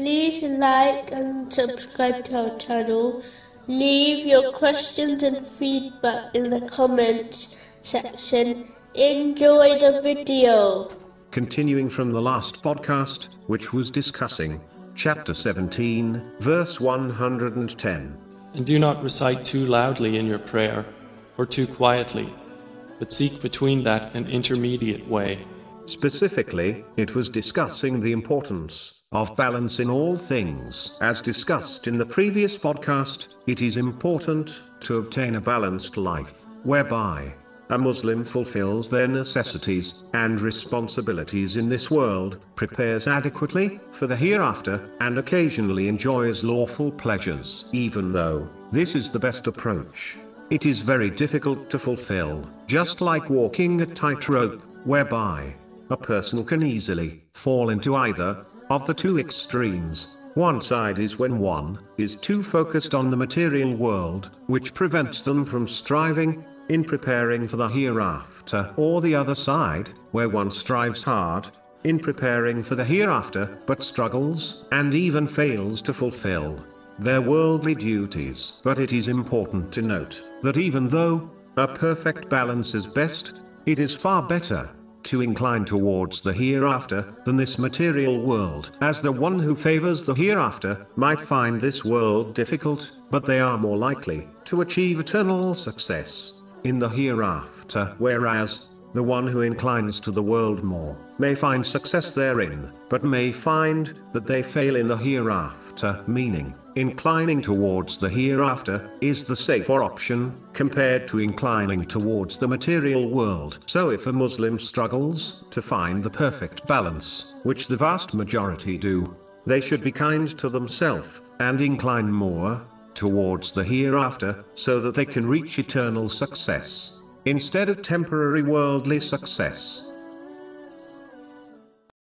like and subscribe to our channel. Leave your questions and feedback in the comments section. Enjoy the video. Continuing from the last podcast, which was discussing chapter 17, verse 110. And do not recite too loudly in your prayer, or too quietly, but seek between that an intermediate way. Specifically, it was discussing the importance of balance in all things. As discussed in the previous podcast, it is important to obtain a balanced life, whereby a Muslim fulfills their necessities and responsibilities in this world, prepares adequately for the hereafter, and occasionally enjoys lawful pleasures. Even though this is the best approach, it is very difficult to fulfill, just like walking a tightrope, whereby a person can easily fall into either of the two extremes. One side is when one is too focused on the material world, which prevents them from striving in preparing for the hereafter, or the other side, where one strives hard in preparing for the hereafter, but struggles and even fails to fulfill their worldly duties. But it is important to note that even though a perfect balance is best, it is far better to incline towards the hereafter than this material world, as the one who favors the hereafter might find this world difficult, but they are more likely to achieve eternal success in the hereafter, whereas, the one who inclines to the world more, may find success therein, but may find that they fail in the hereafter, meaning, inclining towards the hereafter is the safer option, compared to inclining towards the material world. So if a Muslim struggles to find the perfect balance, which the vast majority do, they should be kind to themselves, and incline more towards the hereafter, so that they can reach eternal success, instead of temporary worldly success.